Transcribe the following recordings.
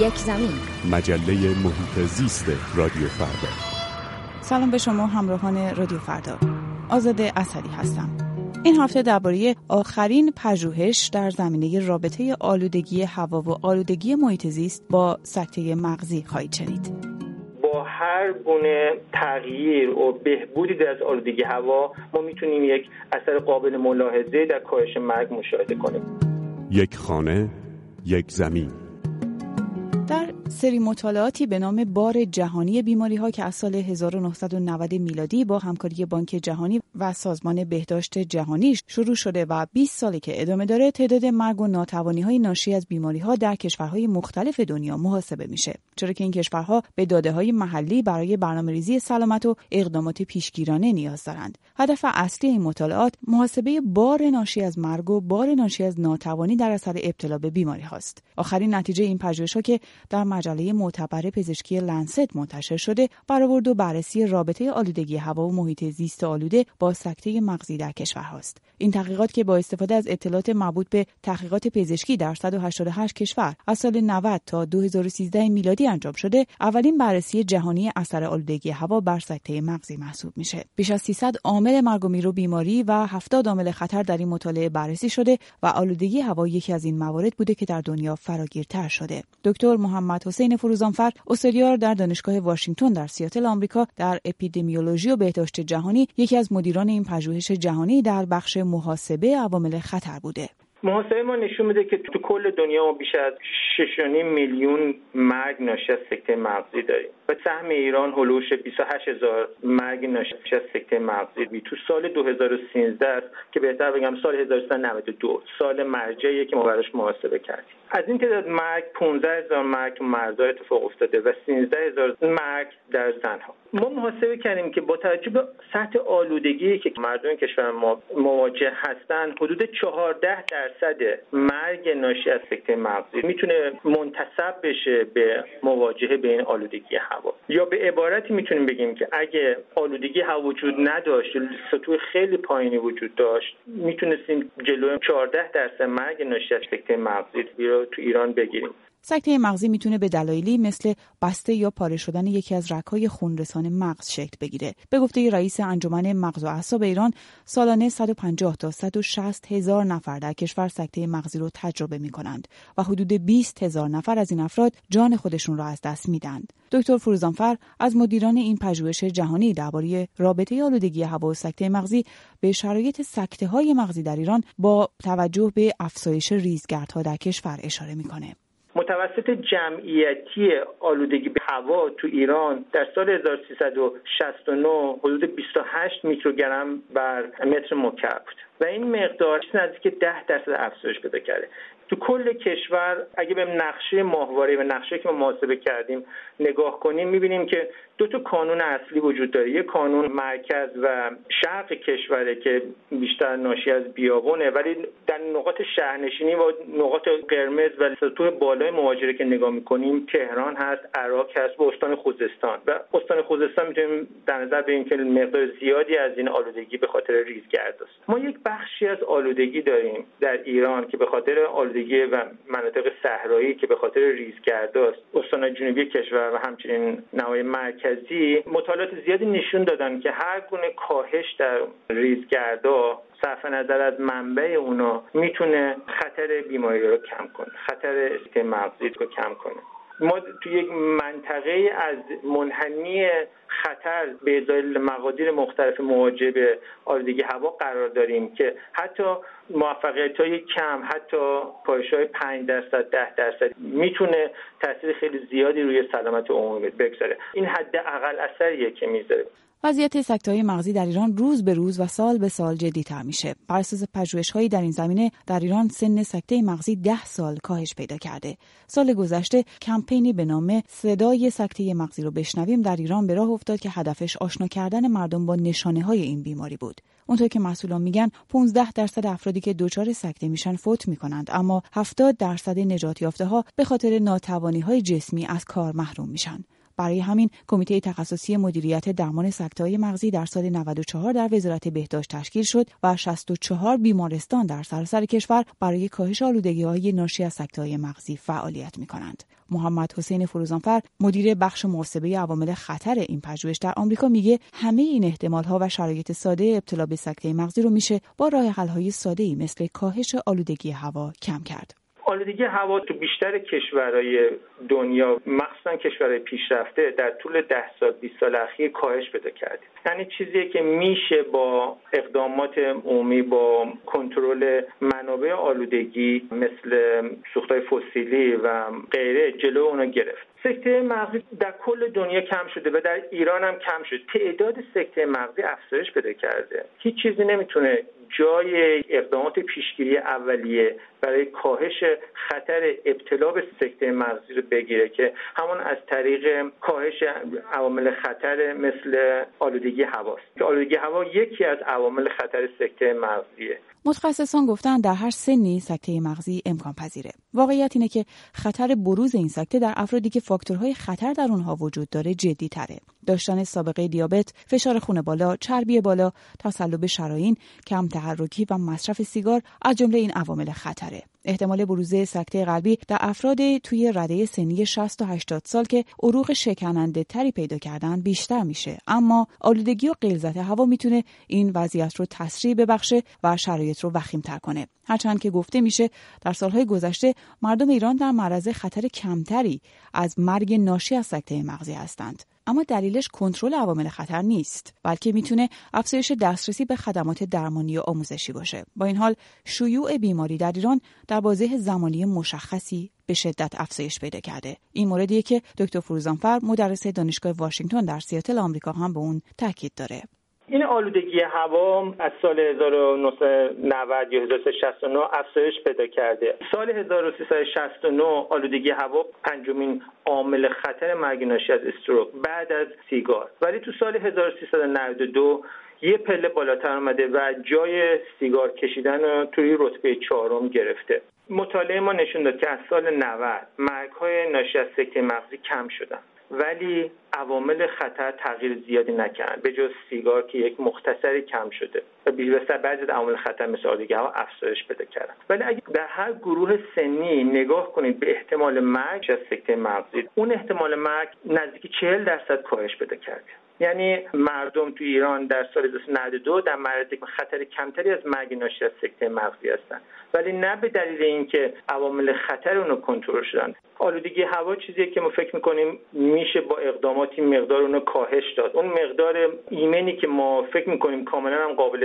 یک زمین. مجله محیط زیست رادیو فردا. سلام به شما همراهان رادیو فردا. آزاده اصلی هستم. این هفته درباره آخرین پژوهش در زمینه رابطه آلودگی هوا و آلودگی محیط زیست با سکته مغزی خواهید شنید. با هر گونه تغییر و بهبودی در از آلودگی هوا ما می‌تونیم یک اثر قابل ملاحظه در کاهش مرگ مشاهده کنیم. یک خانه یک زمین. سری مطالعاتی به نام بار جهانی بیماری ها که از سال 1990 میلادی با همکاری بانک جهانی و سازمان بهداشت جهانی شروع شده و 20 ساله که ادامه داره تعداد مرگ و ناتوانی های ناشی از بیماری ها در کشورهای مختلف دنیا محاسبه میشه. چرا که این کشورها به داده های محلی برای برنامه ریزی سلامت و اقدامات پیشگیرانه نیاز دارند. هدف اصلی این مطالعات محاسبه بار ناشی از مرگ و بار ناشی از ناتوانی در اثر ابتلا به بیماری هاست. آخرین نتیجه این پژوهش که در مجله معتبر پزشکی لنست منتشر شده برآورد و بررسی رابطه آلودگی هوا و محیط زیست آلوده با سکته مغزی در کشورهاست این تحقیقات که با استفاده از اطلاعات مربوط به تحقیقات پزشکی در 188 کشور از سال 90 تا 2013 میلادی انجام شده اولین بررسی جهانی اثر آلودگی هوا بر سکته مغزی محسوب میشه. بیش از 300 عامل مرگ و بیماری و 70 عامل خطر در این مطالعه بررسی شده و آلودگی هوا یکی از این موارد بوده که در دنیا فراگیرتر شده. دکتر محمد حسین فروزانفر استادیار در دانشگاه واشنگتن در سیاتل آمریکا در اپیدمیولوژی و بهداشت جهانی یکی از مدیران این پژوهش جهانی در بخش محاسبه عوامل خطر بوده. محاسبه ما نشون میده که تو کل دنیا ما بیش از 6.5 میلیون مرگ ناشی از سکته مغزی داریم. و سهم ایران هلوش 28 هزار مرگ ناشی از سکته مغزی. تو سال 2013 است که بهتر بگم سال 1392 سال مرجعیه که ما براش محاسبه کردیم. از این تعداد مرگ 15 هزار مرگ تو اتفاق افتاده و 13 هزار مرگ در زنها. ما محاسبه کردیم که با توجه به سطح آلودگی که مردم کشور ما مواجه هستند حدود 14 درصد مرگ ناشی از سکته مغزی می‌تونه منتسب بشه به مواجهه به این آلودگی هوا. یا به عبارتی می‌تونیم بگیم که اگه آلودگی هوا وجود نداشت سطوح خیلی پایینی وجود داشت می‌تونستیم جلوی 14 درصد مرگ ناشی از سکته مغزی رو تو ایران بگیریم. سکته مغزی می‌تونه به دلایلی مثل بسته یا پاره شدن یکی از رگهای خونرسان مغز شکل بگیره. به گفته رئیس انجمن مغز و اعصاب ایران، سالانه 150 تا 160 هزار نفر در کشور سکته مغزی رو تجربه می کنند و حدود 20 هزار نفر از این افراد جان خودشون را از دست میدند. دکتر فروزانفر از مدیران این پژوهش جهانی درباره رابطه آلودگی هوا و سکته مغزی به شرایط سکته های مغزی در ایران با توجه به افزایش ریزگردها در کشور اشاره می‌کنه. متوسط جمعیتی آلودگی به هوا تو ایران در سال 1369 حدود 28 میکروگرم بر متر مکعب بود. و این مقدار نزدیک 10 درصد افزایش پیدا کرده. تو کل کشور اگه به نقشه ماهواره و نقشه که ما محاسبه کردیم نگاه کنیم می‌بینیم که دو تا قانون اصلی وجود داره. یک قانون مرکز و شرق کشوره که بیشتر ناشی از بیابونه ولی در نقاط شهرنشینی و نقاط قرمز و سطوح بالای مهاجره که نگاه می‌کنیم تهران هست عراق هست و استان خوزستان. و استان خوزستان می‌تونیم در نظر بگیریم که مقدار زیادی از این آلودگی به خاطر ریزگرد است ما یک بخشی از آلودگی داریم در ایران که به خاطر آلودگی و مناطق صحرایی که به خاطر ریزگرد است استان جنوبی کشور و همچنین نوای مرکزی مطالعات زیادی نشون دادن که هر گونه کاهش در ریزگردا صرف نظر از منبع اونا می‌تونه خطر بیماری رو کم کنه خطر مغزی رو کم کنه. ما تو یک منطقه از منحنی خطر به ازای مقادیر مختلف مواجه به آلودگی هوا قرار داریم که حتی موفقیت های کم حتی پایش های 5 درصد 10 درصد می‌تونه تاثیر خیلی زیادی روی سلامت عمومی بگذاره. این حد اقل اثریه که می‌ذاره. وضعیت سکته مغزی در ایران روز به روز و سال به سال جدیتر میشه. بر اساس پژوهش‌هایی در این زمینه در ایران سن سکته مغزی ده سال کاهش پیدا کرده. سال گذشته کمپینی به نام صدای سکته مغزی رو بشنویم در ایران به راه افتاد که هدفش آشنا کردن مردم با نشانه های این بیماری بود. اونطور که مسئولان میگن 15 درصد افرادی که دچار سکته میشن فوت می‌کنند اما 70 درصد نجات یافته ها به خاطر ناتوانی های جسمی از کار محروم میشن. برای همین کمیته تخصصی مدیریت درمان سکته‌های مغزی در سال 94 در وزارت بهداشت تشکیل شد و 64 بیمارستان در سراسر کشور برای کاهش های ناشی از سکته‌های مغزی فعالیت می‌کنند. محمد حسین فروزانفر مدیر بخش محاسبه عوامل خطر این پژوهش در آمریکا میگه همه این احتمال ها و شرایط ساده ابتلا به سکته مغزی رو میشه با راه حل های ساده ای مثل کاهش آلودگی هوا کم کرد. آلودگی هوا تو بیشتر کشورهای دنیا مخصوصا کشورهای پیشرفته در طول ده سال 20 سال اخیر کاهش پیدا کرده. یعنی چیزی که میشه با اقدامات عمومی با کنترل منابع آلودگی مثل سوختهای فسیلی و غیره جلو گرفت. سکته مغزی در کل دنیا کم شده و در ایران هم کم شد تعداد سکته مغزی افزایش پیدا کرده. هیچ چیزی نمی‌تونه جای اقدامات پیشگیری اولیه برای کاهش خطر ابتلا به سکته مغزی رو بگیره که همون از طریق کاهش عوامل خطر مثل آلودگی هواست. که آلودگی هوا یکی از عوامل خطر سکته مغزیه. متخصصان گفتن در هر سنی سکته مغزی امکان پذیره. واقعیت اینه که خطر بروز این سکته در افرادی که فاکتورهای خطر در اونها وجود داره جدی تره. داشتن سابقه دیابت، فشار خون بالا، چربی بالا، تصلب شرايین، کم تحرکی و مصرف سیگار از جمله این عوامل خطره. احتمال بروز سکته قلبی در افراد توی رده سنی 60 تا 80 سال که عروق شکننده تری پیدا کردن بیشتر میشه. اما آلودگی و غلظت هوا می‌تونه این وضعیت رو تسریع ببخشه و شرایط رو تر کنه. هرچند که گفته میشه در سالهای گذشته مردم ایران در معرض خطر کمتری از مرگ ناشی از سکته مغزی هستند. اما دلیلش کنترل عوامل خطر نیست بلکه می‌تونه افزایش دسترسی به خدمات درمانی و آموزشی باشه. با این حال شیوع بیماری در ایران در بازه زمانی مشخصی به شدت افزایش پیدا کرده. این موردیه که دکتر فروزانفر مدرس دانشگاه واشنگتن در سیاتل آمریکا هم به اون تاکید داره. این آلودگی هوا از سال 1990 یا 1369 افزایش پیدا کرده. سال 1369 آلودگی هوا پنجمین عامل خطر مرگ ناشی از استروک بعد از سیگار. ولی تو سال 1392 یه پله بالاتر آمده و جای سیگار کشیدن رو توی رتبه چهارم گرفته. مطالعه ما نشون داد که از سال 90 مرگ های ناشی از سکته مغزی کم شدن. ولی عوامل خطر تغییر زیادی نکردن. به جز سیگار که یک مختصری کم شده. و بیشتر بعضی از عوامل خطر مثل آلودگی ها افزایش پیدا کردن. ولی اگه در هر گروه سنی نگاه کنید به احتمال مرگ از سکته مغزی اون احتمال مرگ نزدیک 40 درصد کاهش پیدا کرده. یعنی مردم تو ایران در سال 1992 در معرض خطر کمتری از مرگ ناشی از سکته مغزی هستند ولی نه به دلیل اینکه عوامل خطر اونو کنترل شدن. آلودگی هوا چیزیه که ما فکر می‌کنیم میشه با اقداماتی مقدار اونو کاهش داد. اون مقدار ایمنی که ما فکر می‌کنیم کاملا هم قابل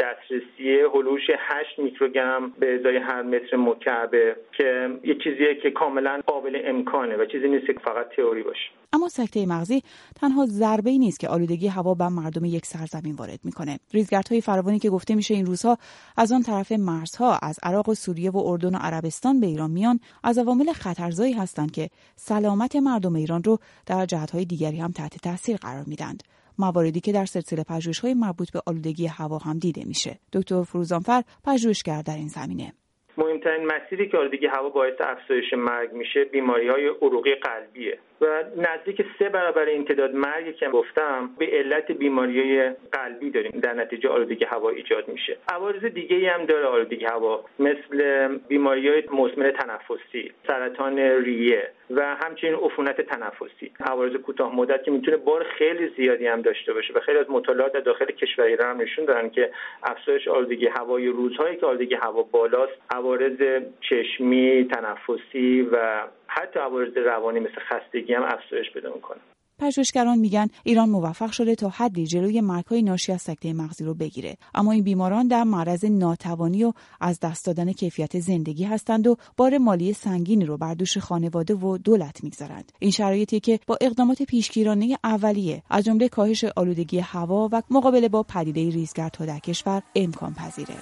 دسترسیه هلوش 8 میکروگرم به ازای هر متر مکعبه که یه چیزیه که کاملا قابل امکانه و چیزی نیست که فقط تئوری باشه. اما سکته مغزی تنها ضربه ای نیست که آلودگی هوا بر مردم یک سرزمین وارد می‌کنه. ریزگردهای فراوانی که گفته میشه این روزها از آن طرف مرزها از عراق و سوریه و اردن و عربستان به ایران میان از عوامل خطرزایی هستند که سلامت مردم ایران رو در جهتهای دیگری هم تحت تاثیر قرار میدند مواردی که در سلسله های مربوط به آلودگی هوا هم دیده میشه. دکتر فروزانفر پژوهشگر در این زمینه. مهمترین مسیری که آلودگی هوا باعث افزایش مرگ میشه بیماری های عروقی قلبیه. و نزدیک سه برابر این تعداد مرگی که گفتم به علت بیماری قلبی داریم. در نتیجه آلودگی هوا ایجاد میشه. عوارض دیگه هم داره آلودگی هوا مثل بیماری های مزمن تنفسی سرطان ریه و همچنین عفونت تنفسی. عوارض کوتاه مدت که می‌تونه بار خیلی زیادی هم داشته باشه و خیلی از مطالعات در داخل کشور ایران هم نشون دارن که افزایش آلودگی هوای روزهایی که آلودگی هوا بالاست عوارض چشمی تنفسی و حتی عوارض روانی مثل خستگی هم افزایش پیدا می‌کنه. پژوهشگران میگن ایران موفق شده تا حدی جلوی مرگهای ناشی از سکته مغزی رو بگیره. اما این بیماران در معرض ناتوانی و از دست دادن کیفیت زندگی هستند و بار مالی سنگینی رو بر دوش خانواده و دولت می‌گذارند. این شرایطی که با اقدامات پیشگیرانه اولیه از جمله کاهش آلودگی هوا و مقابله با پدیده ریزگردها در کشور امکان پذیره